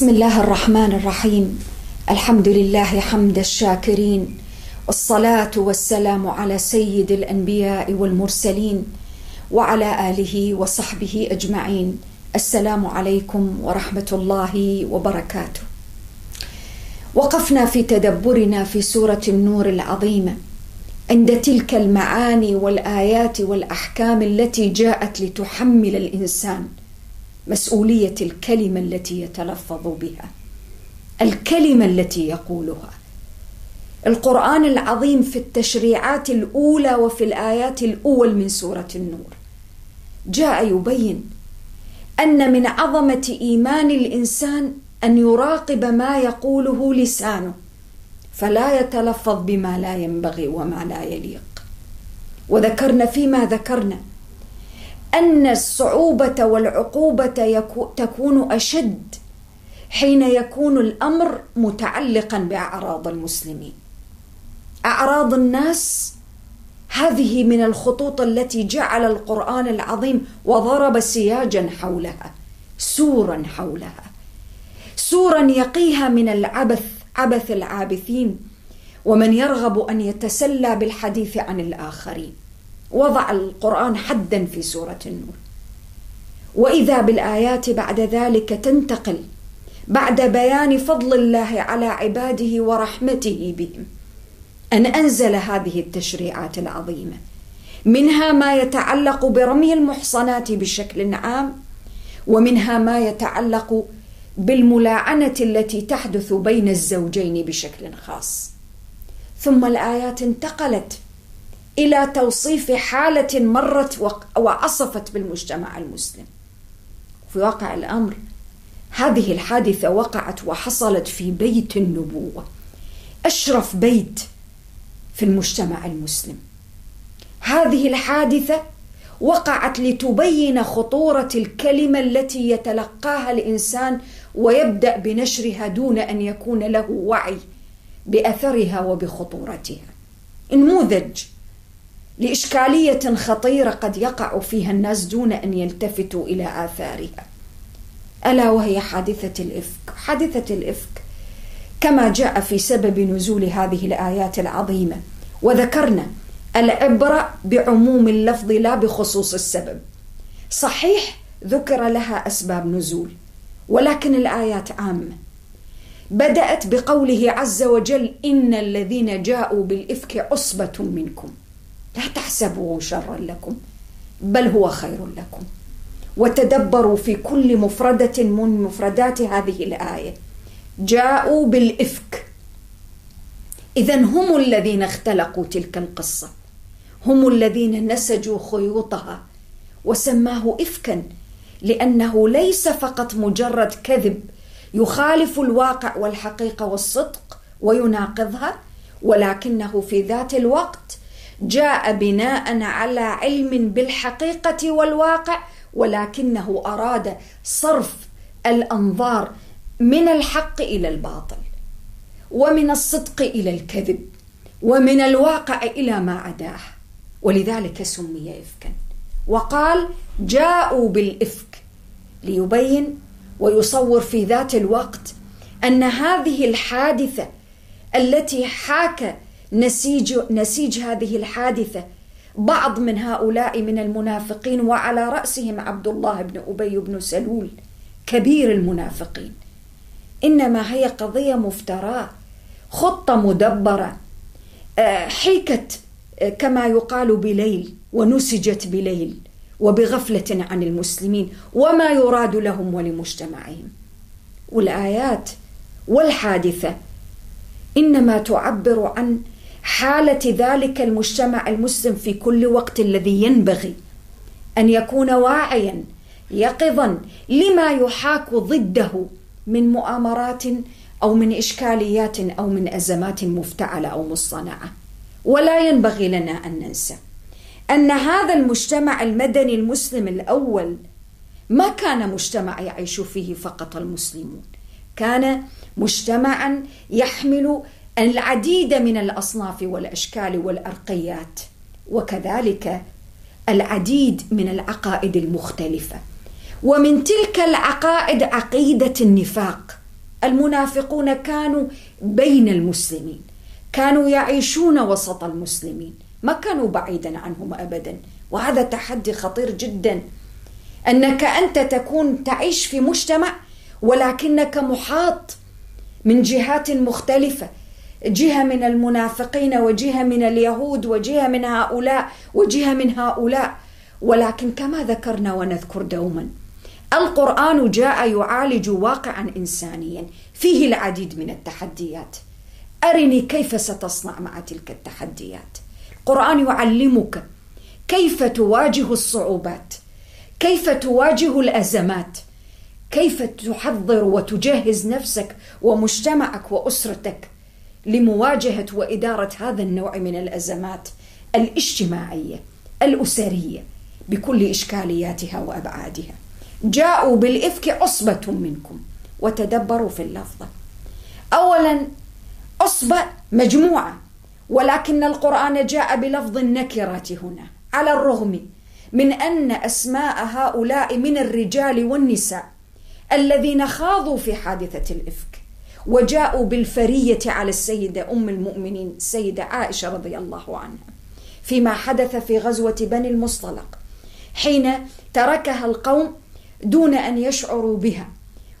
بسم الله الرحمن الرحيم. الحمد لله حمد الشاكرين. والصلاة والسلام على سيد الأنبياء والمرسلين وعلى آله وصحبه أجمعين. السلام عليكم ورحمة الله وبركاته. وقفنا في تدبرنا في سورة النور العظيمة. عند تلك المعاني والآيات والأحكام التي جاءت لتحمل الإنسان. مسؤولية الكلمة التي يتلفظ بها. الكلمة التي يقولها. القرآن العظيم في التشريعات الأولى وفي الآيات الأول من سورة النور. جاء يبين أن من عظمة إيمان الإنسان أن يراقب ما يقوله لسانه فلا يتلفظ بما لا ينبغي وما لا يليق. وذكرنا فيما ذكرنا أن الصعوبة والعقوبة تكون أشد حين يكون الأمر متعلقا بأعراض المسلمين. أعراض الناس هذه من الخطوط التي جعل القرآن العظيم وضرب سياجا حولها سورا حولها. سورا يقيها من العبث عبث العابثين ومن يرغب أن يتسلى بالحديث عن الآخرين. وضع القرآن حدا في سورة النور. وإذا بالآيات بعد ذلك تنتقل بعد بيان فضل الله على عباده ورحمته بهم أن أنزل هذه التشريعات العظيمة. منها ما يتعلق برمي المحصنات بشكل عام ومنها ما يتعلق بالملاعنة التي تحدث بين الزوجين بشكل خاص. ثم الآيات انتقلت إلى توصيف حالة مرت وعصفت بالمجتمع المسلم. في واقع الأمر هذه الحادثة وقعت وحصلت في بيت النبوة أشرف بيت في المجتمع المسلم. هذه الحادثة وقعت لتبين خطورة الكلمة التي يتلقاها الإنسان ويبدأ بنشرها دون أن يكون له وعي بأثرها وبخطورتها. نموذج لإشكالية خطيرة قد يقع فيها الناس دون أن يلتفتوا إلى آثارها. ألا وهي حادثة الإفك. حادثة الإفك كما جاء في سبب نزول هذه الآيات العظيمة. وذكرنا العبرة بعموم اللفظ لا بخصوص السبب. صحيح ذكر لها أسباب نزول ولكن الآيات عامة. بدأت بقوله عز وجل إن الذين جاءوا بالإفك عصبة منكم. لا تحسبوه شرا لكم بل هو خير لكم. وتدبروا في كل مفردة من مفردات هذه الآية. جاءوا بالإفك. إذا هم الذين اختلقوا تلك القصة. هم الذين نسجوا خيوطها. وسماه إفكا لأنه ليس فقط مجرد كذب يخالف الواقع والحقيقة والصدق ويناقضها ولكنه في ذات الوقت جاء بناء على علم بالحقيقة والواقع ولكنه أراد صرف الأنظار من الحق إلى الباطل ومن الصدق إلى الكذب ومن الواقع إلى ما عداه ولذلك سمي افكا. وقال جاءوا بالإفك ليبين ويصور في ذات الوقت أن هذه الحادثة التي حاك نسيج نسيج هذه الحادثة. بعض من هؤلاء من المنافقين وعلى رأسهم عبد الله بن أبي بن سلول كبير المنافقين. إنما هي قضية مفتراه خطة مدبرة آه، حيكت آه، كما يقال بليل ونسجت بليل وبغفلة عن المسلمين وما يراد لهم ولمجتمعهم. والآيات والحادثة إنما تعبر عن حالة ذلك المجتمع المسلم في كل وقت الذي ينبغي. أن يكون واعيا يقظا لما يحاك ضده من مؤامرات أو من إشكاليات أو من أزمات مفتعلة أو مصطنعة ولا ينبغي لنا أن ننسى أن هذا المجتمع المدني المسلم الأول ما كان مجتمع يعيش فيه فقط المسلمون كان مجتمعا يحمل العديد من الأصناف والأشكال والأرقيات وكذلك العديد من العقائد المختلفة. ومن تلك العقائد عقيدة النفاق. المنافقون كانوا بين المسلمين كانوا يعيشون وسط المسلمين ما كانوا بعيدا عنهم ابدا. وهذا تحدي خطير جدا أنك أنت تكون تعيش في مجتمع ولكنك محاط من جهات مختلفة. جهة من المنافقين وجهة من اليهود وجهة من هؤلاء وجهة من هؤلاء. ولكن كما ذكرنا ونذكر دوما القرآن جاء يعالج واقعا انسانيا فيه العديد من التحديات. أرني كيف ستصنع مع تلك التحديات. القرآن يعلمك كيف تواجه الصعوبات كيف تواجه الأزمات كيف تحضر وتجهز نفسك ومجتمعك وأسرتك. لمواجهة وإدارة هذا النوع من الأزمات الاجتماعية الأسرية بكل إشكالياتها وأبعادها. جاءوا بالإفك عصبة منكم وتدبروا في اللفظة. اولا عصبة مجموعة ولكن القرآن جاء بلفظ النكرة هنا على الرغم من أن أسماء هؤلاء من الرجال والنساء الذين خاضوا في حادثة الإفك. وجاءوا بالفرية على السيده أم المؤمنين السيده عائشة رضي الله عنها فيما حدث في غزوة بني المصطلق حين تركها القوم دون أن يشعروا بها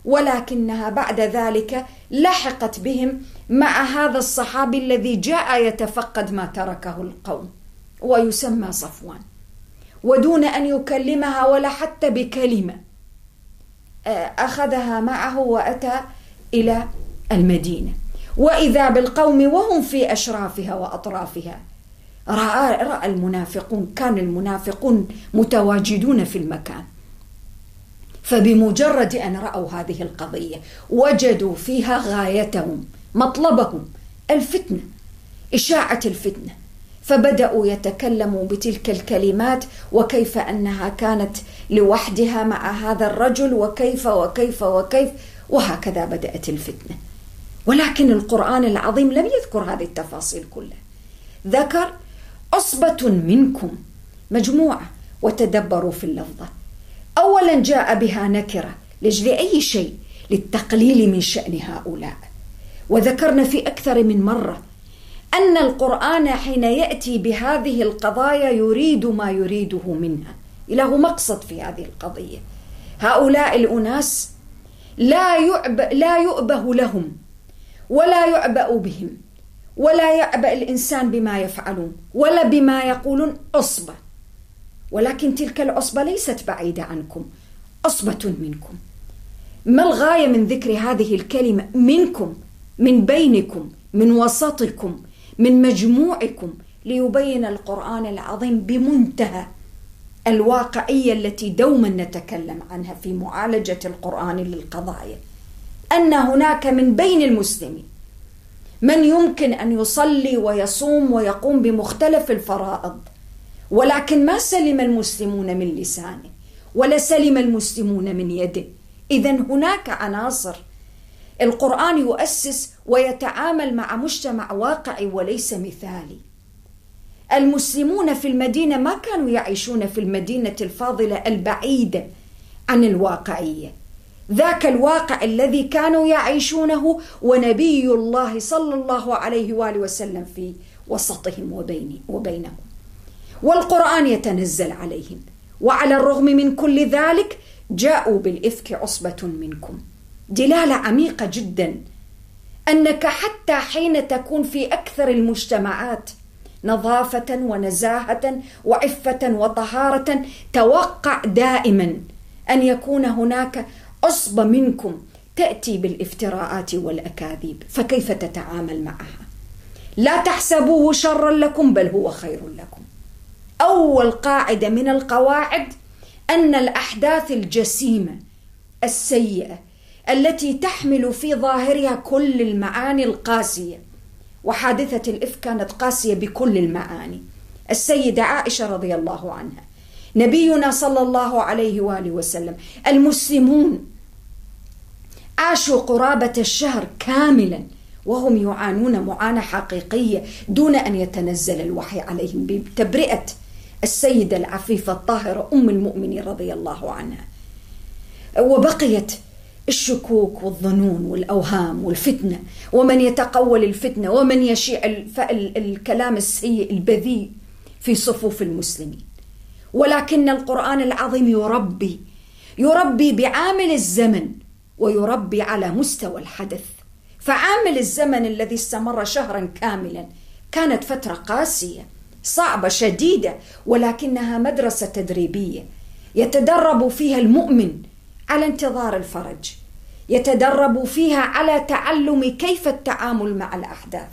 ولكنها بعد ذلك لحقت بهم مع هذا الصحابي الذي جاء يتفقد ما تركه القوم ويسمى صفوان ودون أن يكلمها ولا حتى بكلمة آه، أخذها معه وأتى إلى المدينة. وإذا بالقوم وهم في أشرافها وأطرافها. راى رأى المنافقون كان المنافقون متواجدون في المكان. فبمجرد أن رأوا هذه القضية وجدوا فيها غايتهم مطلبهم الفتنة إشاعة الفتنة. فبدأوا يتكلموا بتلك الكلمات وكيف أنها كانت لوحدها مع هذا الرجل وكيف وكيف وكيف وهكذا بدأت الفتنة. ولكن القرآن العظيم لم يذكر هذه التفاصيل كلها. ذكر عصبه منكم مجموعة وتدبروا في اللفظة. اولا جاء بها نكرة لاجل أي شيء للتقليل من شأن هؤلاء. وذكرنا في أكثر من مرة أن القرآن حين يأتي بهذه القضايا يريد ما يريده منها. له مقصد في هذه القضية؟ هؤلاء الأناس لا يعب لا يؤبه لهم. ولا يعبأ بهم ولا يعبأ الإنسان بما يفعلون ولا بما يقولون عصبة. ولكن تلك العصبة ليست بعيدة عنكم عصبة منكم. ما الغاية من ذكر هذه الكلمة منكم من بينكم من وسطكم من مجموعكم ليبين القرآن العظيم بمنتهى الواقعية التي دوما نتكلم عنها في معالجة القرآن للقضايا. أن هناك من بين المسلمين من يمكن أن يصلي ويصوم ويقوم بمختلف الفرائض ولكن ما سلم المسلمون من لسانه ولا سلم المسلمون من يده إذا هناك عناصر القرآن يؤسس ويتعامل مع مجتمع واقعي وليس مثالي. المسلمون في المدينة ما كانوا يعيشون في المدينة الفاضلة البعيدة عن الواقعية. ذاك الواقع الذي كانوا يعيشونه ونبي الله صلى الله عليه وآله وسلم في وسطهم وبين وبينهم. والقرآن يتنزل عليهم، وعلى الرغم من كل ذلك جاءوا بالإفك عصبة منكم. دلالة عميقة جدا أنك حتى حين تكون في أكثر المجتمعات نظافة ونزاهة وعفة وطهارة توقع دائما أن يكون هناك عصبه منكم تأتي بالافتراءات والأكاذيب فكيف تتعامل معها؟ لا تحسبوه شرا لكم بل هو خير لكم. أول قاعدة من القواعد أن الأحداث الجسيمة السيئة التي تحمل في ظاهرها كل المعاني القاسية وحادثة الافك كانت قاسية بكل المعاني. السيدة عائشة رضي الله عنها نبينا صلى الله عليه وآله وسلم المسلمون عاشوا قرابة الشهر كاملا وهم يعانون معاناة حقيقية دون أن يتنزل الوحي عليهم بتبرئة السيدة العفيفة الطاهرة أم المؤمنين رضي الله عنها. وبقيت الشكوك والظنون والأوهام والفتنة ومن يتقول الفتنة ومن يشيع الكلام السيء البذيء في صفوف المسلمين. ولكن القرآن العظيم يربي يربي بعامل الزمن ويربي على مستوى الحدث. فعامل الزمن الذي استمر شهرا كاملا كانت فترة قاسية صعبة شديدة ولكنها مدرسة تدريبية يتدرب فيها المؤمن على انتظار الفرج يتدرب فيها على تعلم كيف التعامل مع الأحداث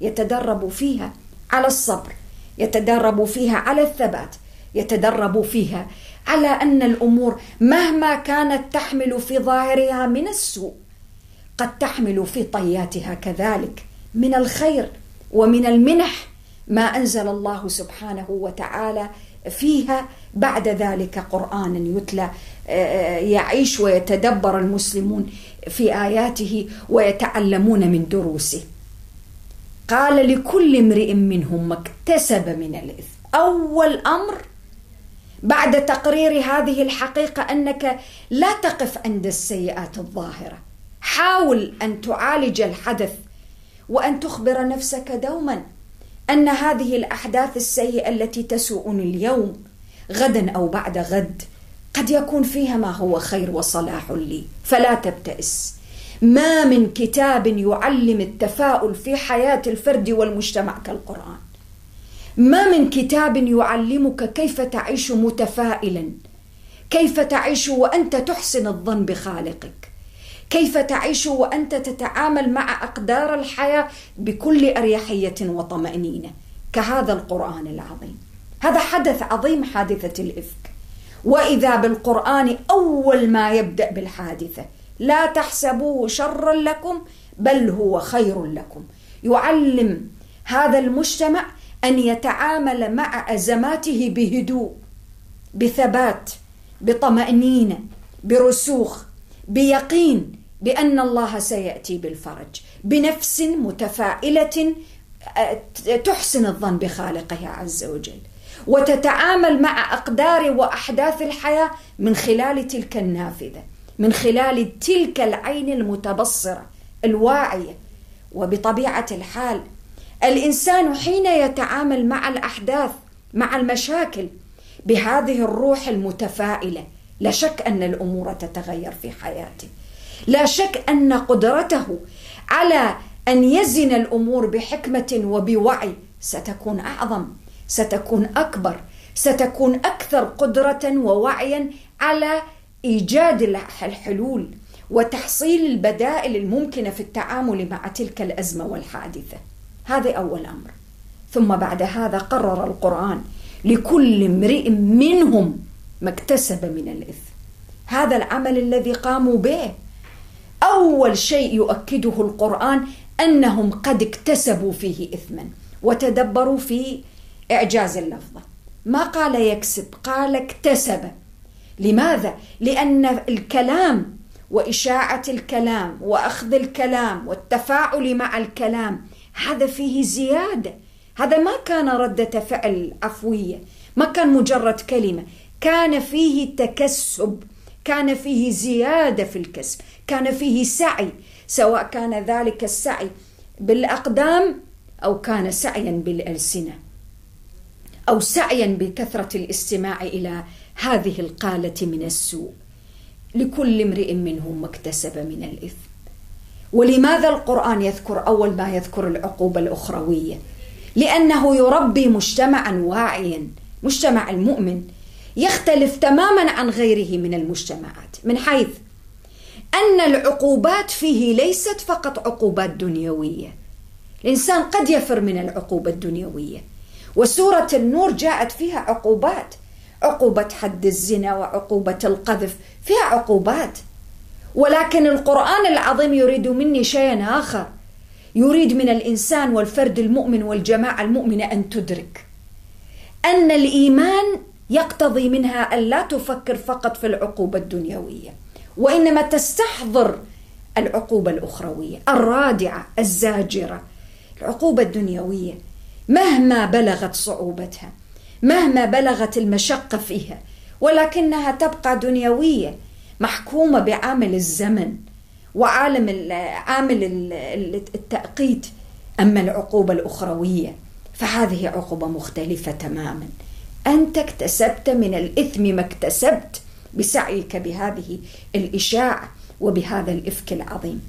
يتدرب فيها على الصبر يتدرب فيها على الثبات يتدرب فيها على أن الأمور مهما كانت تحمل في ظاهرها من السوء قد تحمل في طياتها كذلك من الخير ومن المنح ما أنزل الله سبحانه وتعالى فيها بعد ذلك قرانا يتلى آه، يعيش ويتدبر المسلمون في آياته ويتعلمون من دروسه. قال لكل امرئ منهم ما اكتسب من الإثم. أول أمر بعد تقرير هذه الحقيقة أنك لا تقف عند السيئات الظاهرة. حاول أن تعالج الحدث وأن تخبر نفسك دوما أن هذه الأحداث السيئة التي تسوءني اليوم غدا أو بعد غد قد يكون فيها ما هو خير وصلاح لي. فلا تبتئس. ما من كتاب يعلم التفاؤل في حياة الفرد والمجتمع كالقرآن. ما من كتاب يعلمك كيف تعيش متفائلا؟ كيف تعيش وأنت تحسن الظن بخالقك؟ كيف تعيش وأنت تتعامل مع أقدار الحياة بكل أريحية وطمأنينة؟ كهذا القرآن العظيم. هذا حدث عظيم حادثة الإفك. وإذا بالقرآن أول ما يبدأ بالحادثة لا تحسبوه شرا لكم بل هو خير لكم. يعلم هذا المجتمع أن يتعامل مع أزماته بهدوء بثبات بطمأنينة برسوخ بيقين بأن الله سيأتي بالفرج بنفس متفائلة آه، تحسن الظن بخالقها عز وجل. وتتعامل مع أقدار وأحداث الحياة من خلال تلك النافذة من خلال تلك العين المتبصرة الواعية وبطبيعة الحال الإنسان حين يتعامل مع الأحداث مع المشاكل بهذه الروح المتفائلة لا شك أن الأمور تتغير في حياته. لا شك أن قدرته على أن يزن الأمور بحكمة وبوعي ستكون أعظم ستكون أكبر ستكون أكثر قدرة ووعيا على إيجاد الحلول وتحصيل البدائل الممكنة في التعامل مع تلك الأزمة والحادثة. هذا أول أمر. ثم بعد هذا قرر القرآن لكل امرئ منهم ما اكتسب من الإثم. هذا العمل الذي قاموا به. أول شيء يؤكده القرآن أنهم قد اكتسبوا فيه اثما وتدبروا في إعجاز اللفظة. ما قال يكسب؟ قال اكتسب. لماذا؟ لأن الكلام وإشاعة الكلام وأخذ الكلام والتفاعل مع الكلام هذا فيه زيادة. هذا ما كان ردة فعل عفوية ما كان مجرد كلمة. كان فيه تكسب كان فيه زيادة في الكسب كان فيه سعي سواء كان ذلك السعي بالأقدام أو كان سعيا بالألسنة أو سعيا بكثرة الاستماع إلى هذه القالة من السوء. لكل امرئ منهم ما اكتسب من الإثم. ولماذا القرآن يذكر أول ما يذكر العقوبة الأخروية؟ لأنه يربي مجتمعا واعيا مجتمع المؤمن يختلف تماما عن غيره من المجتمعات. من حيث أن العقوبات فيه ليست فقط عقوبات دنيوية. الإنسان قد يفر من العقوبة الدنيوية. وسورة النور جاءت فيها عقوبات عقوبة حد الزنا وعقوبة القذف فيها عقوبات. ولكن القرآن العظيم يريد مني شيئا آخر. يريد من الإنسان والفرد المؤمن والجماعة المؤمنة أن تدرك أن الإيمان يقتضي منها أن لا تفكر فقط في العقوبة الدنيوية وإنما تستحضر العقوبة الأخروية الرادعة الزاجرة العقوبة الدنيوية مهما بلغت صعوبتها مهما بلغت المشقة فيها ولكنها تبقى دنيوية. محكومة بعامل الزمن وعالم عامل التأقيت. أما العقوبة الأخروية فهذه عقوبة مختلفة تماما. أنت اكتسبت من الإثم ما اكتسبت بسعيك بهذه الإشاعة وبهذا الإفك العظيم.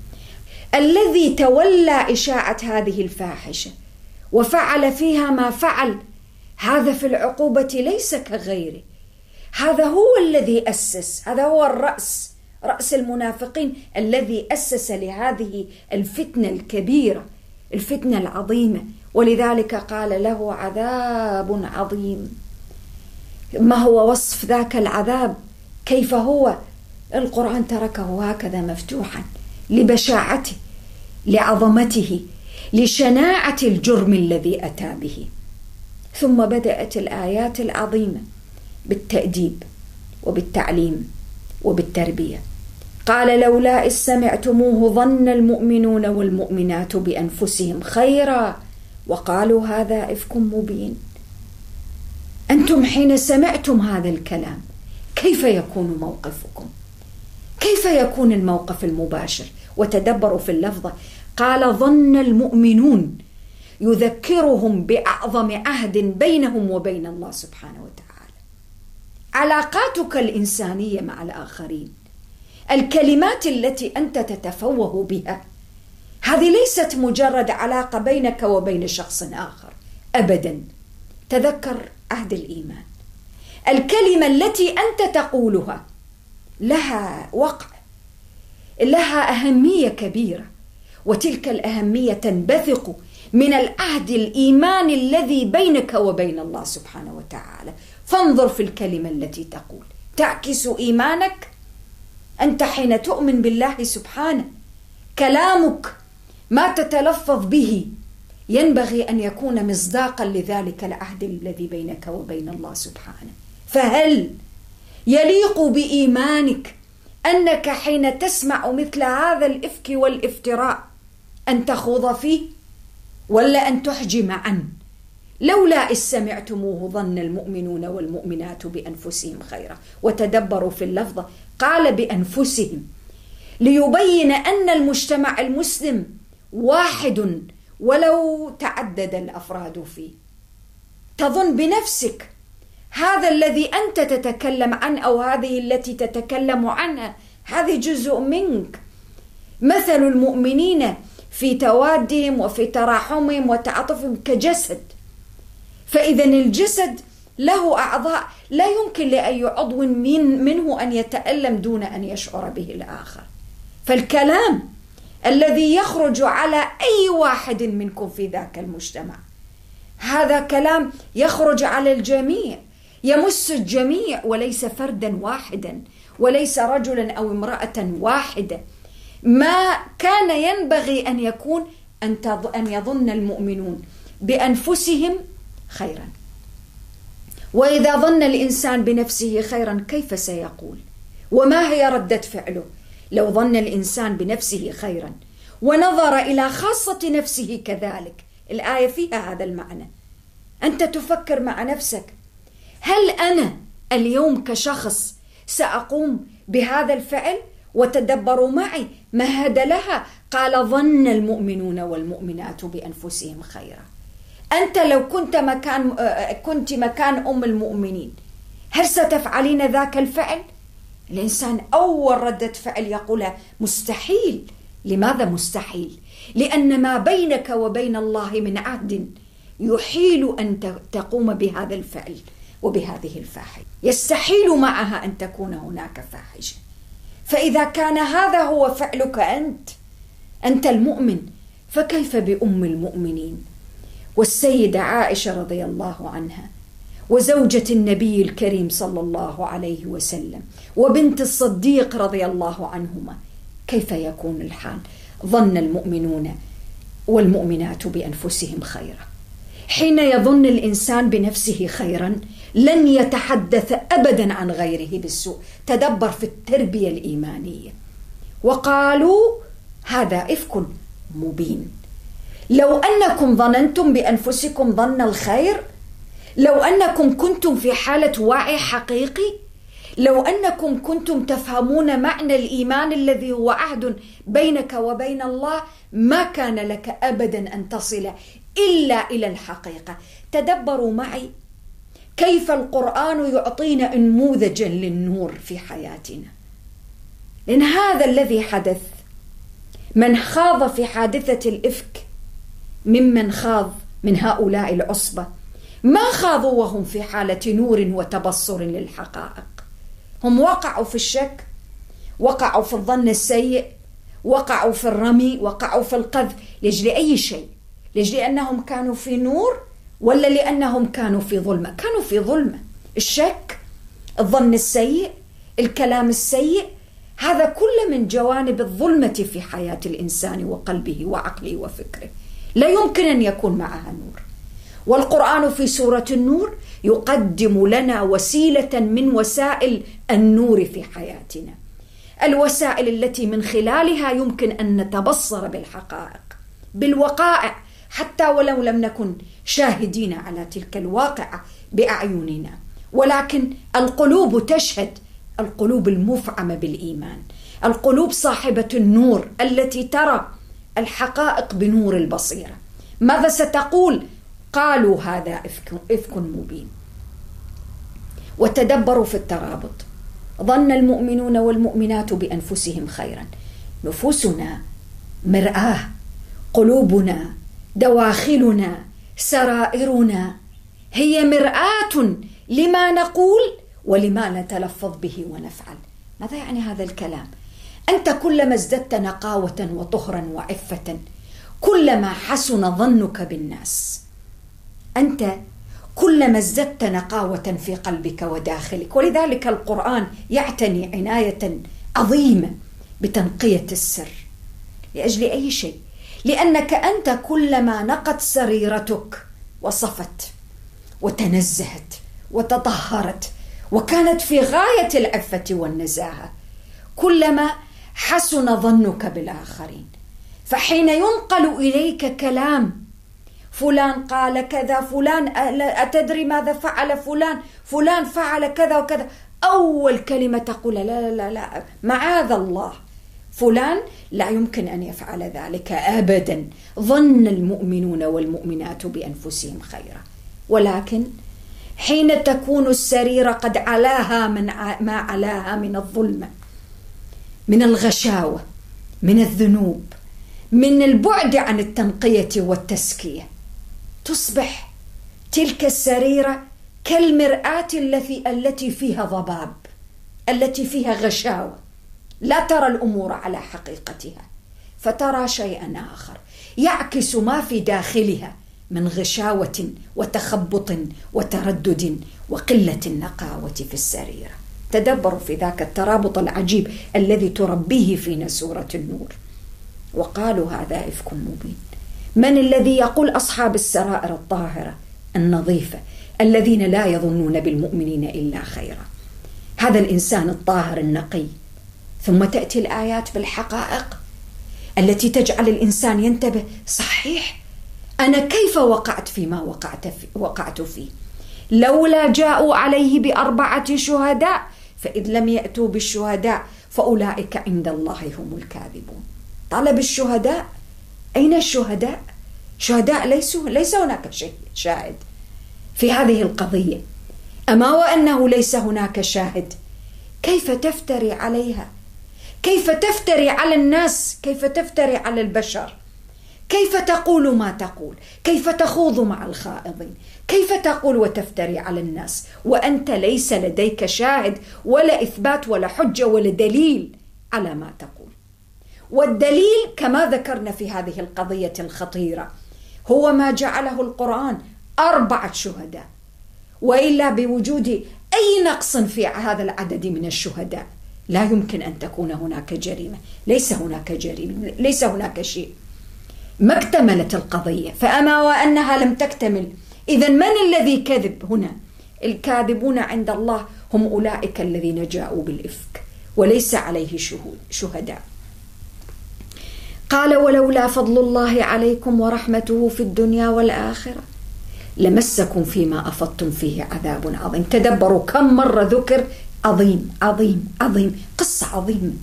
الذي تولى إشاعة هذه الفاحشة وفعل فيها ما فعل هذا في العقوبة ليس كغيره. هذا هو الذي أسس هذا هو الرأس رأس المنافقين الذي أسس لهذه الفتنة الكبيرة الفتنة العظيمة. ولذلك قال له عذاب عظيم. ما هو وصف ذاك العذاب؟ كيف هو؟ القرآن تركه هكذا مفتوحا لبشاعته لعظمته لشناعة الجرم الذي أتى به. ثم بدأت الآيات العظيمة. بالتأديب وبالتعليم وبالتربية. قال لولا إذ سمعتموه ظن المؤمنون والمؤمنات بأنفسهم خيرا وقالوا هذا إفك مبين. أنتم حين سمعتم هذا الكلام كيف يكون موقفكم؟ كيف يكون الموقف المباشر وتدبروا في اللفظة؟ قال ظن المؤمنون يذكرهم بأعظم عهد بينهم وبين الله سبحانه وتعالى. علاقاتك الإنسانية مع الآخرين. الكلمات التي أنت تتفوه بها. هذه ليست مجرد علاقة بينك وبين شخص آخر. أبدا. تذكر عهد الإيمان. الكلمة التي أنت تقولها لها وقع لها أهمية كبيرة وتلك الأهمية تنبثق من العهد الإيماني الذي بينك وبين الله سبحانه وتعالى. فانظر في الكلمة التي تقول. تعكس إيمانك أنت حين تؤمن بالله سبحانه. كلامك ما تتلفظ به. ينبغي أن يكون مصداقا لذلك العهد الذي بينك وبين الله سبحانه. فهل يليق بإيمانك أنك حين تسمع مثل هذا الإفك والإفتراء أن تخوض فيه ولا أن تحجم عنه؟ لولا إذ سمعتموه ظن المؤمنون والمؤمنات بأنفسهم خيرا وتدبروا في اللفظة قال بأنفسهم ليبين أن المجتمع المسلم واحد ولو تعدد الأفراد فيه. تظن بنفسك هذا الذي أنت تتكلم عنه أو هذه التي تتكلم عنها هذه جزء منك. مثل المؤمنين في توادهم وفي تراحمهم وتعاطفهم كجسد. فإذا الجسد له أعضاء لا يمكن لأي عضو من منه أن يتألم دون أن يشعر به الآخر. فالكلام الذي يخرج على أي واحد منكم في ذاك المجتمع هذا كلام يخرج على الجميع يمس الجميع وليس فردا واحدا وليس رجلا أو امرأة واحدة. ما كان ينبغي أن يكون أن يظن المؤمنون بأنفسهم خيرا. وإذا ظن الإنسان بنفسه خيرا كيف سيقول؟ وما هي ردة فعله؟ لو ظن الإنسان بنفسه خيرا ونظر إلى خاصة نفسه كذلك. الآية فيها هذا المعنى. أنت تفكر مع نفسك. هل أنا اليوم كشخص سأقوم بهذا الفعل؟ وتدبروا معي. مهد لها؟ قال ظن المؤمنون والمؤمنات بأنفسهم خيرا. أنت لو كنت مكان كنت مكان أم المؤمنين هل ستفعلين ذاك الفعل؟ الإنسان أول ردة فعل يقولها مستحيل. لماذا مستحيل؟ لأن ما بينك وبين الله من عهد يحيل أن تقوم بهذا الفعل وبهذه الفاحشة. يستحيل معها أن تكون هناك فاحشة. فإذا كان هذا هو فعلك أنت أنت المؤمن فكيف بأم المؤمنين؟ والسيدة عائشة رضي الله عنها وزوجة النبي الكريم صلى الله عليه وسلم وبنت الصديق رضي الله عنهما. كيف يكون الحال؟ ظن المؤمنون والمؤمنات بأنفسهم خيرا. حين يظن الإنسان بنفسه خيرا لن يتحدث أبدا عن غيره بالسوء. تدبر في التربية الإيمانية. وقالوا هذا إفك مبين. لو أنكم ظننتم بأنفسكم ظن الخير لو أنكم كنتم في حالة وعي حقيقي لو أنكم كنتم تفهمون معنى الإيمان الذي هو عهد بينك وبين الله ما كان لك ابدا أن تصل إلا إلى الحقيقة. تدبروا معي كيف القرآن يعطينا نموذجا للنور في حياتنا. لأن هذا الذي حدث من خاض في حادثة الإفك ممن خاض من هؤلاء العصبة. ما خاضوا وهم في حالة نور وتبصر للحقائق. هم وقعوا في الشك وقعوا في الظن السيء وقعوا في الرمي وقعوا في القذف لأجل أي شيء؟ لأجل أنهم كانوا في نور ولا لأنهم كانوا في ظلمة؟ كانوا في ظلمة. الشك الظن السيء الكلام السيء هذا كله من جوانب الظلمة في حياة الإنسان وقلبه وعقله وفكره. لا يمكن أن يكون معها نور. والقرآن في سورة النور يقدم لنا وسيلة من وسائل النور في حياتنا. الوسائل التي من خلالها يمكن أن نتبصر بالحقائق بالوقائع حتى ولو لم نكن شاهدين على تلك الواقعه بأعيننا. ولكن القلوب تشهد القلوب المفعمة بالإيمان. القلوب صاحبة النور التي ترى الحقائق بنور البصيرة. ماذا ستقول؟ قالوا هذا إفك, إفك مبين. وتدبروا في الترابط. ظن المؤمنون والمؤمنات بأنفسهم خيرا. نفوسنا مرآة قلوبنا دواخلنا سرائرنا. هي مرآة لما نقول ولما نتلفظ به ونفعل. ماذا يعني هذا الكلام؟ أنت كلما ازددت نقاوة وطهرا وعفة كلما حسن ظنك بالناس. أنت كلما ازددت نقاوة في قلبك وداخلك. ولذلك القرآن يعتني عناية عظيمة بتنقية السر. لأجل أي شيء؟ لأنك أنت كلما نقت سريرتك وصفت وتنزهت وتطهرت وكانت في غاية العفة والنزاهة كلما حسن ظنك بالآخرين. فحين ينقل إليك كلام فلان قال كذا فلان أتدري ماذا فعل فلان فلان فعل كذا وكذا. أول كلمة تقول لا لا لا, لا معاذ الله. فلان لا يمكن أن يفعل ذلك أبدا. ظن المؤمنون والمؤمنات بأنفسهم خيرا. ولكن حين تكون السريرة قد علاها من ما علاها من الظلمة من الغشاوة من الذنوب من البعد عن التنقية والتزكية تصبح تلك السريرة كالمرآة التي التي فيها ضباب التي فيها غشاوة. لا ترى الأمور على حقيقتها فترى شيئا آخر. يعكس ما في داخلها من غشاوة وتخبط وتردد وقلة النقاوة في السريرة. تدبروا في ذاك الترابط العجيب الذي تربيه فينا سورة النور. وقالوا هذا إفك مبين. من الذي يقول أصحاب السرائر الطاهرة؟ النظيفة الذين لا يظنون بالمؤمنين إلا خيرا. هذا الإنسان الطاهر النقي. ثم تأتي الآيات بالحقائق التي تجعل الإنسان ينتبه صحيح أنا كيف وقعت فيما وقعت في وقعت فيه؟ لولا جاءوا عليه بأربعة شهداء فإذ لم يأتوا بالشهداء فأولئك عند الله هم الكاذبون طلب الشهداء أين الشهداء؟ شهداء ليسوا ليس هناك شاهد في هذه القضية أما وأنه ليس هناك شاهد كيف تفتري عليها؟ كيف تفتري على الناس؟ كيف تفتري على البشر؟ كيف تقول ما تقول؟ كيف تخوض مع الخائضين؟ كيف تقول وتفتري على الناس وأنت ليس لديك شاهد ولا إثبات ولا حجة ولا دليل على ما تقول؟ والدليل كما ذكرنا في هذه القضية الخطيرة هو ما جعله القرآن أربعة شهداء وإلا بوجود أي نقص في هذا العدد من الشهداء لا يمكن أن تكون هناك جريمة ليس هناك جريمة ليس هناك شيء ما اكتملت القضية فأما وأنها لم تكتمل اذا من الذي كذب هنا؟ الكاذبون عند الله هم أولئك الذين جاءوا بالإفك وليس عليه شهود شهداء. قال ولولا فضل الله عليكم ورحمته في الدنيا والآخرة لمسكم فيما أفضتم فيه عذاب عظيم. تدبروا كم مرة ذكر عظيم عظيم عظيم قصة عظيمة.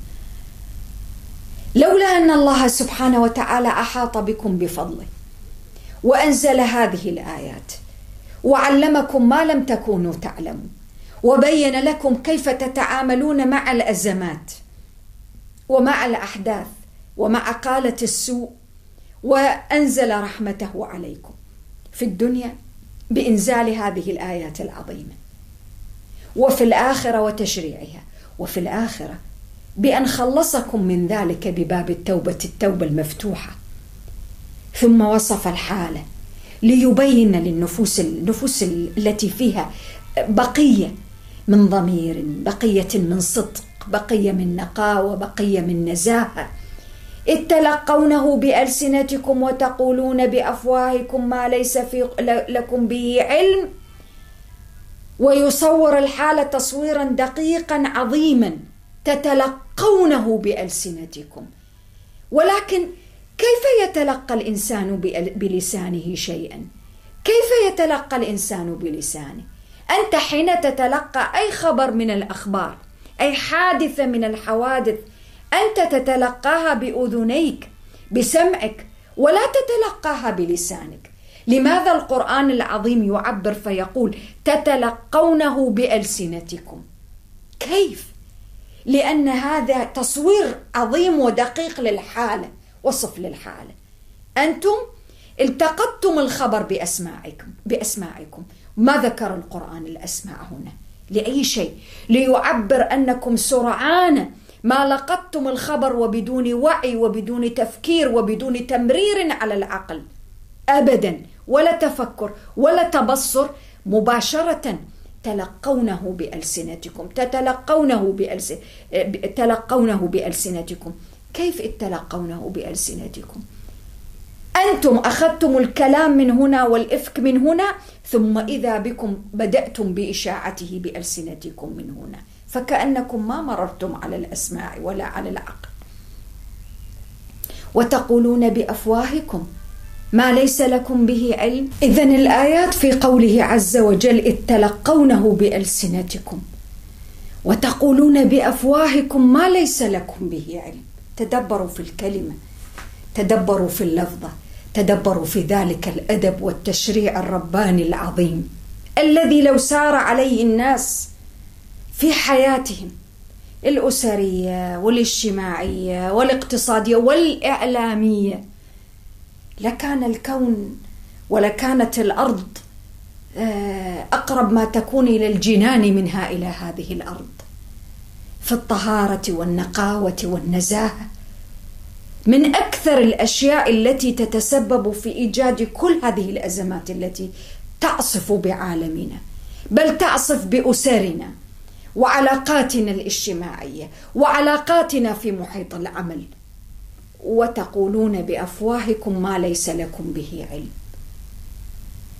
لولا أن الله سبحانه وتعالى أحاط بكم بفضله وأنزل هذه الآيات وعلمكم ما لم تكونوا تعلمون وبين لكم كيف تتعاملون مع الأزمات ومع الأحداث ومع قالة السوء وأنزل رحمته عليكم في الدنيا بإنزال هذه الآيات العظيمة وفي الآخرة وتشريعها وفي الآخرة بأن خلصكم من ذلك بباب التوبة التوبة المفتوحة. ثم وصف الحالة ليبين للنفوس النفوس التي فيها بقية من ضمير بقية من صدق بقية من نقاوة بقية من نزاهة. إذ تلقونه بألسنتكم وتقولون بأفواهكم ما ليس في لكم به علم. ويصور الحالة تصويرا دقيقا عظيما. تتلقونه بألسنتكم. ولكن كيف يتلقى الإنسان بلسانه شيئا؟ كيف يتلقى الإنسان بلسانه؟ أنت حين تتلقى أي خبر من الأخبار أي حادثة من الحوادث أنت تتلقاها بأذنيك بسمعك ولا تتلقاها بلسانك. لماذا القرآن العظيم يعبر فيقول تتلقونه بألسنتكم؟ كيف؟ لأن هذا تصوير عظيم ودقيق للحالة وصف للحالة. أنتم التقطتم الخبر بأسماعكم بأسماعكم. ما ذكر القرآن الأسماع هنا لأي شيء؟ ليعبر أنكم سرعان ما لقطتم الخبر وبدون وعي وبدون تفكير وبدون تمرير على العقل. أبدا. ولا تفكر ولا تبصر. مباشرة تلقونه بألسنتكم تتلقونه بألسن... تلقونه بألسنتكم. كيف تلقونه بألسنتكم؟ أنتم أخذتم الكلام من هنا والإفك من هنا ثم إذا بكم بدأتم بإشاعته بألسنتكم من هنا. فكأنكم ما مررتم على الأسماع ولا على العقل. وتقولون بأفواهكم ما ليس لكم به علم؟ إذا الآيات في قوله عز وجل إذ تلقونه بألسنتكم. وتقولون بأفواهكم ما ليس لكم به علم. تدبروا في الكلمة تدبروا في اللفظة تدبروا في ذلك الأدب والتشريع الرباني العظيم. الذي لو سار عليه الناس في حياتهم الأسرية والإجتماعية والإقتصادية والإعلامية لكان الكون ولكانت الأرض آه، أقرب ما تكون إلى الجنان منها إلى هذه الأرض. في الطهاره والنقاوة والنزاهة من أكثر الأشياء التي تتسبب في إيجاد كل هذه الأزمات التي تعصف بعالمنا بل تعصف بأسرنا وعلاقاتنا الاجتماعية وعلاقاتنا في محيط العمل. وتقولون بأفواهكم ما ليس لكم به علم.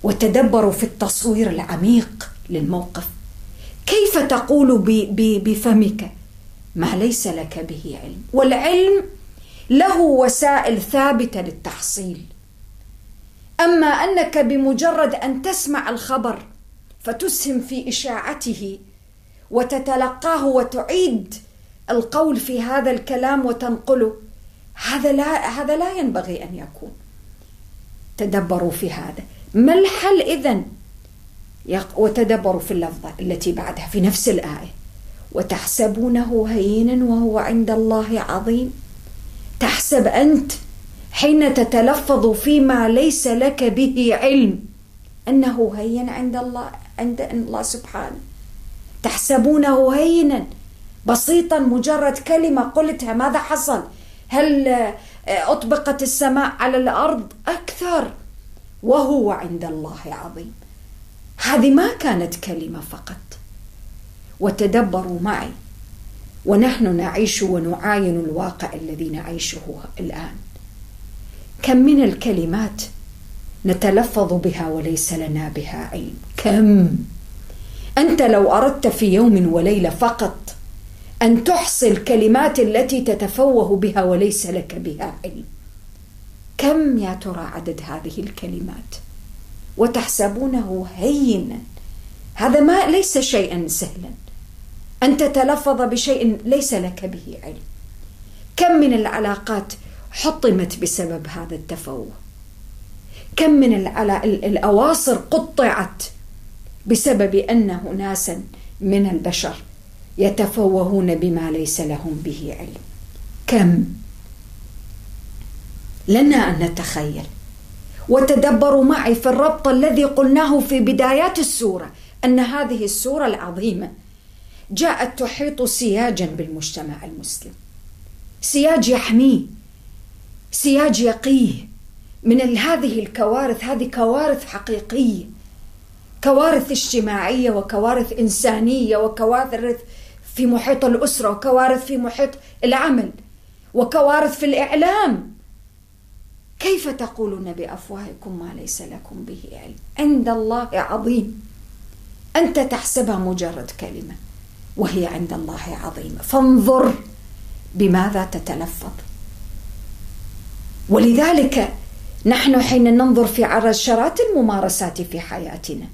وتدبروا في التصوير العميق للموقف. كيف تقول بفمك ما ليس لك به علم؟ والعلم له وسائل ثابتة للتحصيل. أما أنك بمجرد أن تسمع الخبر فتسهم في إشاعته وتتلقاه وتعيد القول في هذا الكلام وتنقله هذا لا هذا لا ينبغي أن يكون. تدبروا في هذا. ما الحل اذا وتدبروا في اللفظة التي بعدها في نفس الآية. وتحسبونه هينا وهو عند الله عظيم. تحسب أنت حين تتلفظ فيما ليس لك به علم أنه هين عند الله عند الله سبحانه. تحسبونه هينا بسيطا مجرد كلمة قلتها ماذا حصل؟ هل آه، أطبقت السماء على الأرض أكثر؟ وهو عند الله عظيم. هذه ما كانت كلمة فقط. وتدبروا معي. ونحن نعيش ونعاين الواقع الذي نعيشه الآن. كم من الكلمات نتلفظ بها وليس لنا بها علم كم؟ أنت لو أردت في يوم وليلة فقط أن تحصي الكلمات التي تتفوه بها وليس لك بها علم. كم يا ترى عدد هذه الكلمات؟ وتحسبونه هينا. هذا ما ليس شيئا سهلا. أن تتلفظ بشيء ليس لك به علم. كم من العلاقات حطمت بسبب هذا التفوه؟ كم من الأواصر قطعت بسبب أن ناسا من البشر؟ يتفوهون بما ليس لهم به علم. كم؟ لنا أن نتخيل. وتدبروا معي في الربط الذي قلناه في بدايات السورة أن هذه السورة العظيمة جاءت تحيط سياجا بالمجتمع المسلم. سياج يحميه سياج يقيه. من هذه الكوارث هذه كوارث حقيقية. كوارث اجتماعية وكوارث إنسانية وكوارث في محيط الأسرة وكوارث في محيط العمل وكوارث في الإعلام. كيف تقولون بأفواهكم ما ليس لكم به علم؟ عند الله عظيم. أنت تحسبها مجرد كلمة وهي عند الله عظيمة. فانظر بماذا تتلفظ. ولذلك نحن حين ننظر في عشرات الممارسات في حياتنا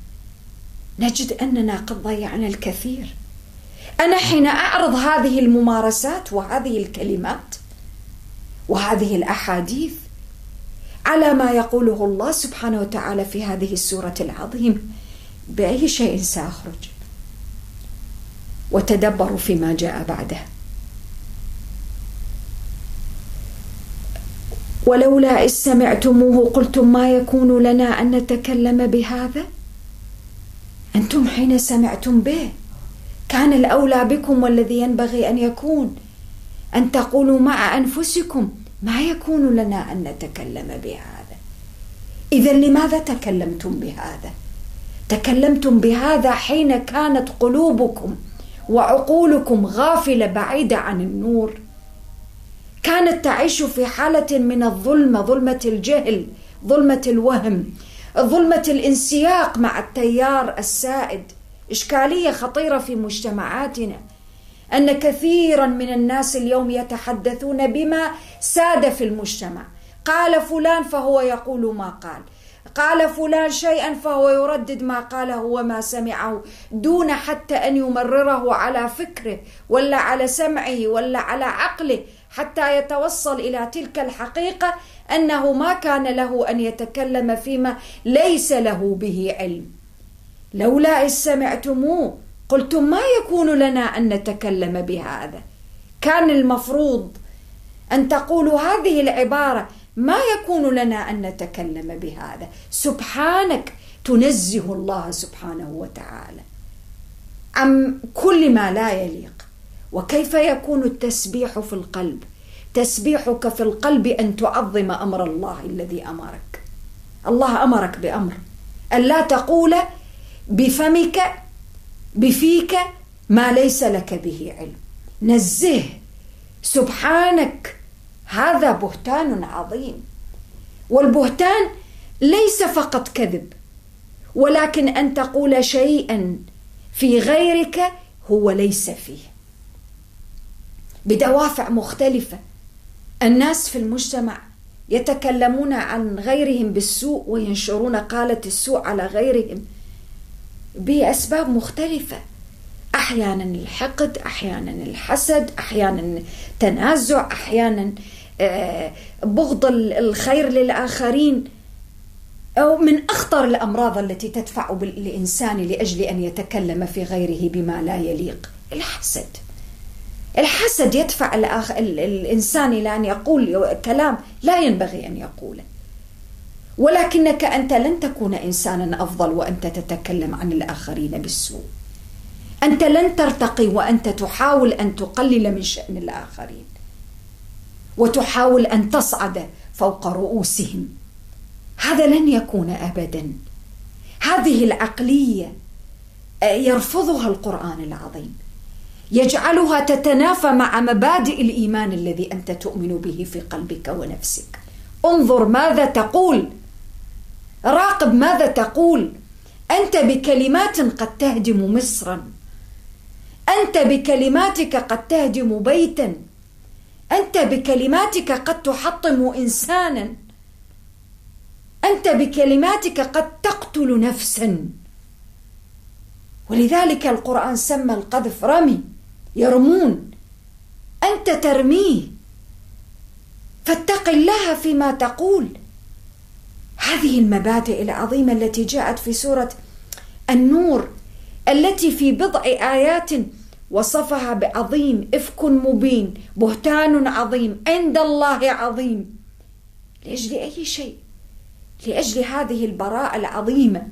نجد أننا قد ضيعنا الكثير. أنا حين أعرض هذه الممارسات وهذه الكلمات وهذه الأحاديث على ما يقوله الله سبحانه وتعالى في هذه السورة العظيمه بأي شيء سأخرج؟ وتدبروا فيما جاء بعده. ولولا إذ سمعتموه قلتم ما يكون لنا أن نتكلم بهذا؟ أنتم حين سمعتم به كان الأولى بكم والذي ينبغي أن يكون. أن تقولوا مع أنفسكم ما يكون لنا أن نتكلم بهذا. إذا لماذا تكلمتم بهذا؟ تكلمتم بهذا حين كانت قلوبكم وعقولكم غافلة بعيدة عن النور. كانت تعيش في حالة من الظلمة ظلمة الجهل ظلمة الوهم ظلمة الانسياق مع التيار السائد. إشكالية خطيرة في مجتمعاتنا. أن كثيرا من الناس اليوم يتحدثون بما ساد في المجتمع. قال فلان فهو يقول ما قال. قال فلان شيئا فهو يردد ما قاله وما سمعه دون حتى أن يمرره على فكره ولا على سمعه ولا على عقله حتى يتوصل إلى تلك الحقيقة أنه ما كان له أن يتكلم فيما ليس له به علم. لولا إذ سمعتموه قلتم ما يكون لنا أن نتكلم بهذا؟ كان المفروض أن تقولوا هذه العبارة ما يكون لنا أن نتكلم بهذا؟ سبحانك تنزه الله سبحانه وتعالى. عن كل ما لا يليق؟ وكيف يكون التسبيح في القلب؟ تسبيحك في القلب أن تعظم أمر الله الذي أمرك. الله أمرك بأمر. أن لا تقول بفمك بفيك ما ليس لك به علم. نزه سبحانك هذا بهتان عظيم. والبهتان ليس فقط كذب ولكن أن تقول شيئا في غيرك هو ليس فيه. بدوافع مختلفة الناس في المجتمع يتكلمون عن غيرهم بالسوء وينشرون قالة السوء على غيرهم. بأسباب مختلفة. أحيانا الحقد أحيانا الحسد أحيانا تنازع أحيانا آه، بغض الخير للآخرين أو من أخطر الأمراض التي تدفع بالإنسان لأجل أن يتكلم في غيره بما لا يليق. الحسد. الحسد يدفع الآخ... الإنسان إلى أن يقول كلام لا ينبغي أن يقوله. ولكنك أنت لن تكون إنسانا أفضل وأنت تتكلم عن الآخرين بالسوء. أنت لن ترتقي وأنت تحاول أن تقلل من شأن الآخرين. وتحاول أن تصعد فوق رؤوسهم. هذا لن يكون ابدا. هذه العقلية آه، يرفضها القرآن العظيم. يجعلها تتنافى مع مبادئ الإيمان الذي أنت تؤمن به في قلبك ونفسك. انظر ماذا تقول راقب ماذا تقول؟ أنت بكلمات قد تهدم مصرا. أنت بكلماتك قد تهدم بيتا. أنت بكلماتك قد تحطم انسانا. أنت بكلماتك قد تقتل نفسا. ولذلك القرآن سمى القذف رمي يرمون. أنت ترميه. فاتق الله فيما تقول. هذه المبادئ العظيمة التي جاءت في سورة النور التي في بضع آيات وصفها بعظيم إفك مبين بهتان عظيم عند الله عظيم. لأجل أي شيء؟ لأجل هذه البراءة العظيمة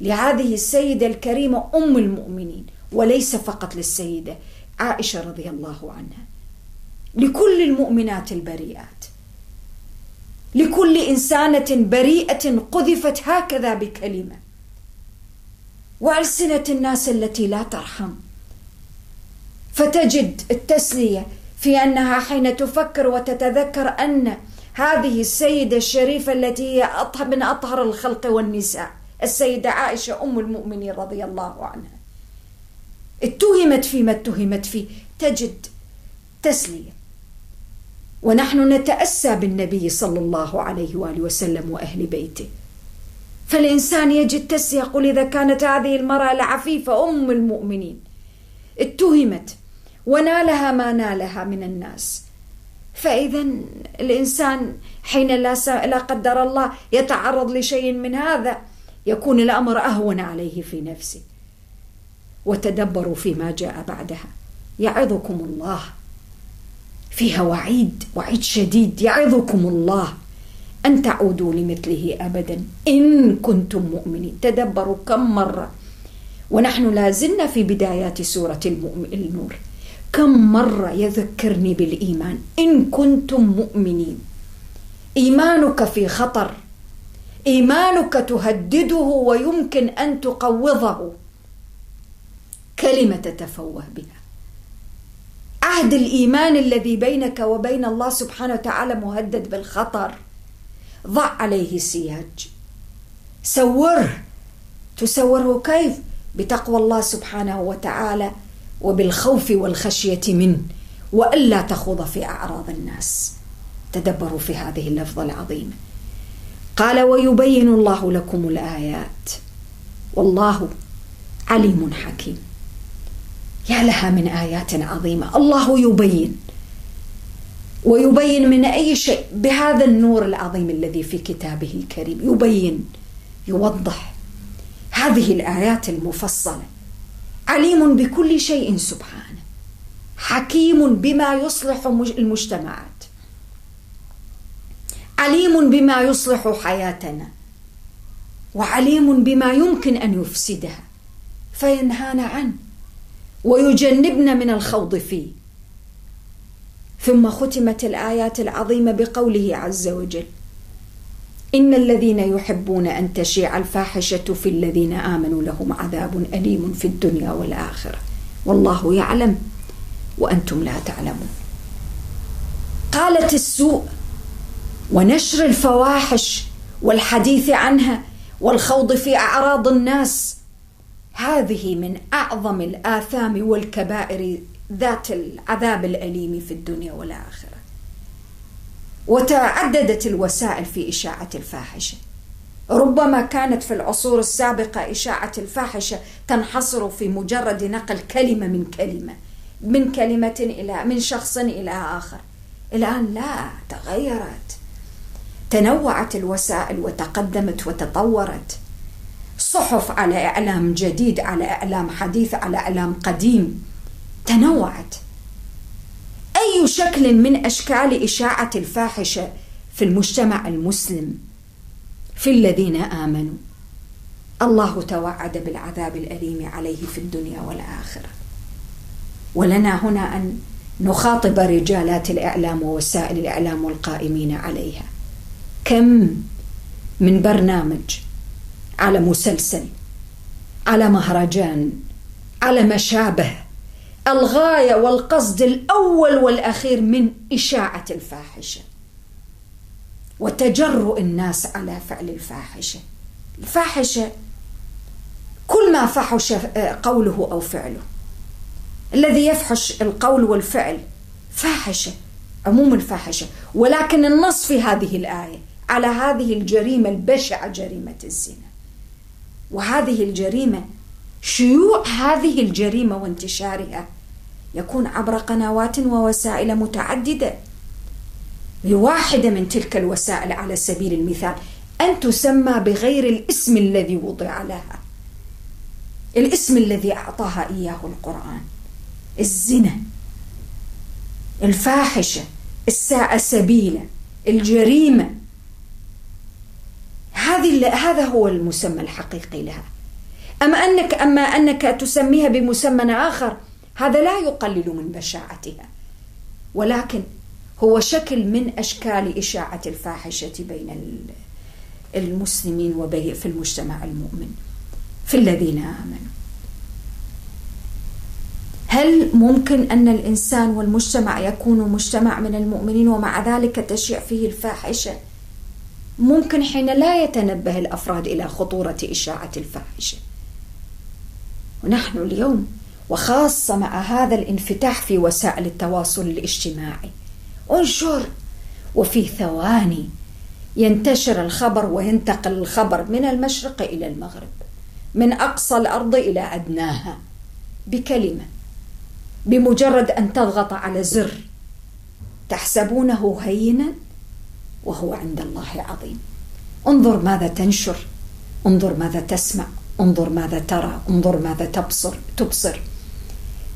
لهذه السيدة الكريمة أم المؤمنين وليس فقط للسيدة عائشة رضي الله عنها لكل المؤمنات البريئات لكل إنسانة بريئة قذفت هكذا بكلمة. وألسنة الناس التي لا ترحم. فتجد التسلية في أنها حين تفكر وتتذكر أن هذه السيدة الشريفة التي هي من أطهر الخلق والنساء السيدة عائشة أم المؤمنين رضي الله عنها. اتهمت فيما اتهمت فيه. تجد تسلية ونحن نتأسى بالنبي صلى الله عليه وآله وسلم وأهل بيته. فالإنسان يجد تسلية يقول إذا كانت هذه المرأة العفيفة أم المؤمنين. اتهمت ونالها ما نالها من الناس. فإذا الإنسان حين لا, لا قدر الله يتعرض لشيء من هذا يكون الأمر أهون عليه في نفسه. وتدبروا فيما جاء بعدها. يعظكم الله. فيها وعيد وعيد شديد يعظكم الله. أن تعودوا لمثله أبدا. إن كنتم مؤمنين. تدبروا كم مرة. ونحن لازلنا في بدايات سورة النور. كم مرة يذكرني بالإيمان. إن كنتم مؤمنين. إيمانك في خطر. إيمانك تهدده ويمكن أن تقوضه. كلمة تتفوه بها عهد الإيمان الذي بينك وبين الله سبحانه وتعالى مهدد بالخطر. ضع عليه سياج. سوره. تسوره كيف؟ بتقوى الله سبحانه وتعالى وبالخوف والخشية منه وألا تخوض في أعراض الناس. تدبروا في هذه اللفظة العظيمة. قال ويبين الله لكم الآيات. والله عليم حكيم. يا لها من آيات عظيمة. الله يبين ويبين من أي شيء؟ بهذا النور العظيم الذي في كتابه الكريم. يبين يوضح. هذه الآيات المفصلة. عليم بكل شيء سبحانه. حكيم بما يصلح المجتمعات. عليم بما يصلح حياتنا. وعليم بما يمكن أن يفسدها. فينهانا عنه. ويجنبنا من الخوض فيه. ثم ختمت الآيات العظيمة بقوله عز وجل إن الذين يحبون أن تشيع الفاحشة في الذين آمنوا لهم عذاب أليم في الدنيا والآخرة. والله يعلم وأنتم لا تعلمون. قالت السوء ونشر الفواحش والحديث عنها والخوض في أعراض الناس هذه من أعظم الآثام والكبائر ذات العذاب الأليم في الدنيا والآخرة. وتعددت الوسائل في إشاعة الفاحشة. ربما كانت في العصور السابقة إشاعة الفاحشة تنحصر في مجرد نقل كلمة من كلمة من كلمة إلى من شخص إلى آخر. الآن لا تغيرت. تنوعت الوسائل وتقدمت وتطورت. صحف على إعلام جديد على إعلام حديث على إعلام قديم. تنوعت. أي شكل من أشكال إشاعة الفاحشة في المجتمع المسلم في الذين آمنوا. الله توعد بالعذاب الأليم عليه في الدنيا والآخرة. ولنا هنا أن نخاطب رجالات الإعلام ووسائل الإعلام والقائمين عليها. كم من برنامج على مسلسل على مهرجان على مشابه الغاية والقصد الأول والأخير من إشاعة الفاحشة وتجرؤ الناس على فعل الفاحشة. الفاحشة كل ما فحش قوله أو فعله. الذي يفحش القول والفعل فاحشة عموم الفاحشة. ولكن النص في هذه الآية على هذه الجريمة البشعة جريمة الزنا. وهذه الجريمة شيوع هذه الجريمة وانتشارها يكون عبر قنوات ووسائل متعددة. بواحدة من تلك الوسائل على سبيل المثال أن تسمى بغير الاسم الذي وضع لها. الاسم الذي أعطاها إياه القرآن. الزنا. الفاحشة. الساء سبيلا. الجريمة. هذه هذا هو المسمى الحقيقي لها. أما أنك أما أنك تسميها بمسمى آخر هذا لا يقلل من بشاعتها. ولكن هو شكل من أشكال إشاعة الفاحشة بين المسلمين وفي المجتمع المؤمن في الذين آمنوا. هل ممكن أن الإنسان والمجتمع يكون مجتمع من المؤمنين ومع ذلك تشيع فيه الفاحشة؟ ممكن حين لا يتنبه الأفراد إلى خطورة إشاعة الفاحشة. ونحن اليوم وخاصة مع هذا الانفتاح في وسائل التواصل الاجتماعي انشر وفي ثواني ينتشر الخبر وينتقل الخبر من المشرق إلى المغرب من أقصى الأرض إلى أدناها بكلمة بمجرد أن تضغط على زر تحسبونه هينا؟ وهو عند الله عظيم. انظر ماذا تنشر انظر ماذا تسمع انظر ماذا ترى انظر ماذا تبصر تبصر.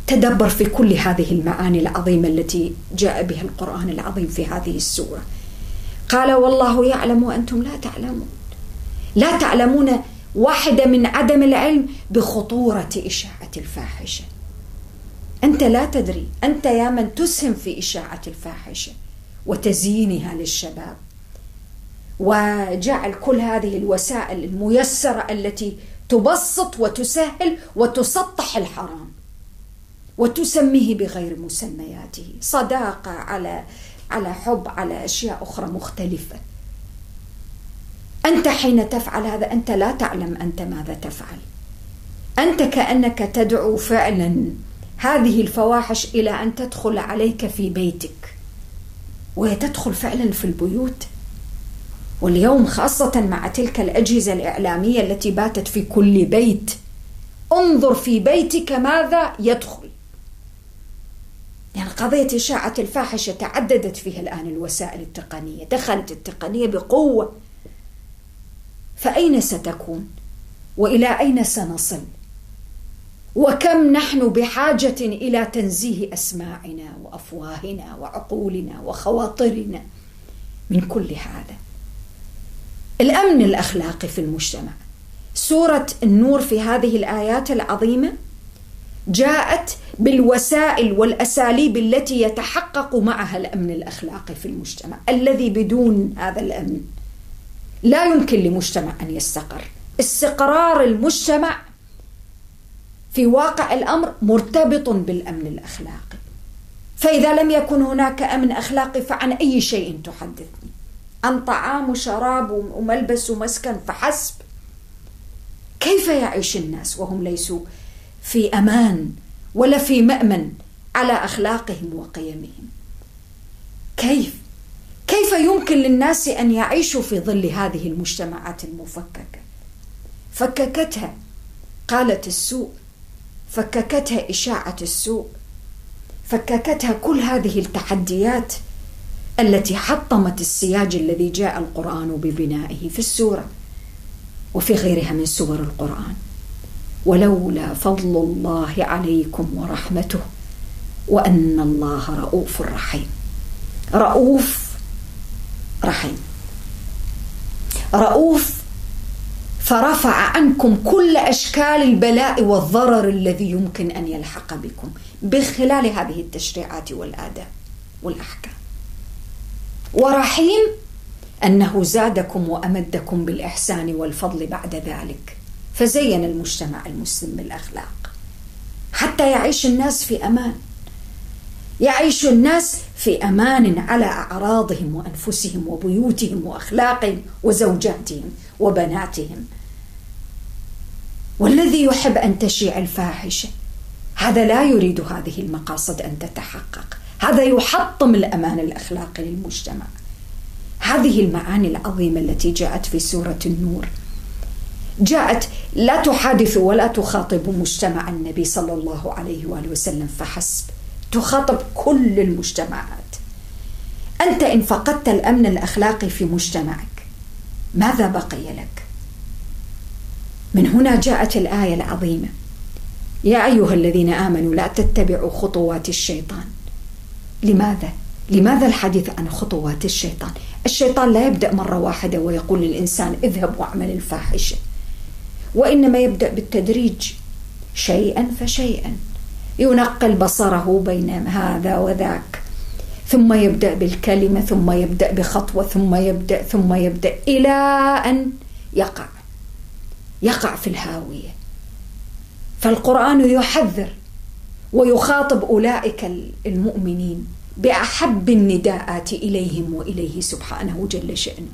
تدبر في كل هذه المعاني العظيمة التي جاء بها القرآن العظيم في هذه السورة. قال والله يعلم وأنتم لا تعلمون. لا تعلمون واحدة من عدم العلم بخطورة إشاعة الفاحشة. أنت لا تدري أنت يا من تسهم في إشاعة الفاحشة. وتزيينها للشباب. وجعل كل هذه الوسائل الميسرة التي تبسط وتسهل وتسطح الحرام وتسميه بغير مسمياته صداقة على على حب على أشياء أخرى مختلفة. أنت حين تفعل هذا أنت لا تعلم أنت ماذا تفعل. أنت كأنك تدعو فعلا. هذه الفواحش إلى أن تدخل عليك في بيتك. وهي تدخل فعلا في البيوت. واليوم خاصة مع تلك الأجهزة الإعلامية التي باتت في كل بيت. انظر في بيتك ماذا يدخل. يعني قضية إشاعة الفاحشة تعددت فيها الآن الوسائل التقنية دخلت التقنية بقوة. فأين ستكون؟ وإلى أين سنصل؟ وكم نحن بحاجة إلى تنزيه أسماعنا وأفواهنا وعقولنا وخواطرنا من كل هذا. الأمن الأخلاقي في المجتمع. سورة النور في هذه الآيات العظيمة جاءت بالوسائل والأساليب التي يتحقق معها الأمن الأخلاقي في المجتمع الذي بدون هذا الأمن لا يمكن لمجتمع أن يستقر. استقرار المجتمع في واقع الأمر مرتبط بالأمن الأخلاقي. فإذا لم يكن هناك أمن أخلاقي فعن أي شيء تحدثني. عن طعام وشراب وملبس ومسكن فحسب. كيف يعيش الناس وهم ليسوا في أمان ولا في مأمن على أخلاقهم وقيمهم؟ كيف؟ كيف يمكن للناس أن يعيشوا في ظل هذه المجتمعات المفككة؟ فككتها قالت السوء. فككتها إشاعة السوء فككتها كل هذه التحديات التي حطمت السياج الذي جاء القرآن ببنائه في السورة وفي غيرها من سور القرآن. ولولا فضل الله عليكم ورحمته وأن الله رؤوف رحيم. رؤوف رحيم. رؤوف فرفع عنكم كل أشكال البلاء والضرر الذي يمكن أن يلحق بكم بخلال هذه التشريعات والآداب والأحكام. ورحيم أنه زادكم وأمدكم بالإحسان والفضل بعد ذلك فزين المجتمع المسلم بالأخلاق. حتى يعيش الناس في أمان. يعيش الناس في أمان على أعراضهم وأنفسهم وبيوتهم وأخلاقهم وزوجاتهم. وبناتهم. والذي يحب أن تشيع الفاحشه هذا لا يريد هذه المقاصد أن تتحقق. هذا يحطم الأمان الأخلاقي للمجتمع. هذه المعاني العظيمة التي جاءت في سورة النور. جاءت لا تحادث ولا تخاطب مجتمع النبي صلى الله عليه وآله وسلم فحسب. تخاطب كل المجتمعات. أنت إن فقدت الأمن الأخلاقي في مجتمعك ماذا بقي لك؟ من هنا جاءت الآية العظيمة يا أيها الذين آمنوا لا تتبعوا خطوات الشيطان لماذا؟ لماذا الحديث عن خطوات الشيطان؟ الشيطان لا يبدأ مرة واحدة ويقول للإنسان اذهب واعمل الفاحشة وإنما يبدأ بالتدريج شيئا فشيئا ينقل بصره بين هذا وذاك ثم يبدأ بالكلمة ثم يبدأ بخطوة ثم يبدأ ثم يبدأ إلى أن يقع. يقع في الهاوية. فالقرآن يحذر ويخاطب أولئك المؤمنين بأحب النداءات إليهم وإليه سبحانه جل شأنه.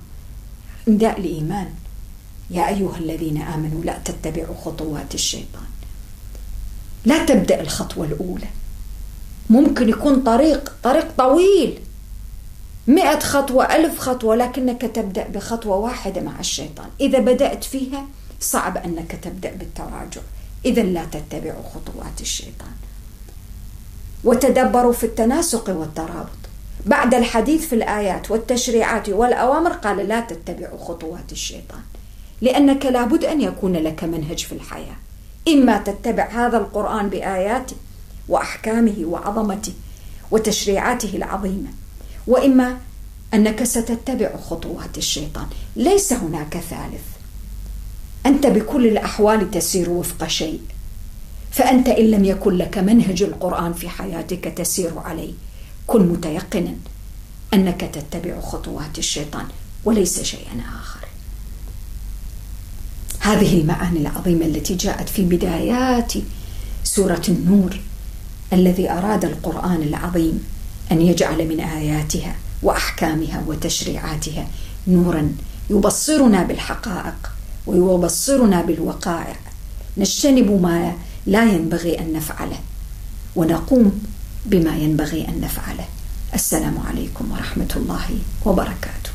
نداء الإيمان. يا أيها الذين آمنوا لا تتبعوا خطوات الشيطان. لا تبدأ الخطوة الأولى. ممكن يكون طريق طريق طويل. مئة خطوة ألف خطوة لكنك تبدأ بخطوة واحدة مع الشيطان. إذا بدأت فيها صعب أنك تبدأ بالتراجع. إذا لا تتبعوا خطوات الشيطان. وتدبروا في التناسق والترابط. بعد الحديث في الآيات والتشريعات والأوامر قال لا تتبعوا خطوات الشيطان لأنك لابد أن يكون لك منهج في الحياة. إما تتبع هذا القرآن بآياته وأحكامه وعظمته وتشريعاته العظيمة. وإما أنك ستتبع خطوات الشيطان. ليس هناك ثالث. أنت بكل الأحوال تسير وفق شيء. فأنت إن لم يكن لك منهج القرآن في حياتك تسير عليه. كن متيقنا أنك تتبع خطوات الشيطان وليس شيئا آخر. هذه المعاني العظيمة التي جاءت في بدايات سورة النور. الذي أراد القرآن العظيم أن يجعل من آياتها وأحكامها وتشريعاتها نورا يبصرنا بالحقائق ويبصرنا بالوقائع. نجتنب ما لا ينبغي أن نفعله ونقوم بما ينبغي أن نفعله. السلام عليكم ورحمة الله وبركاته.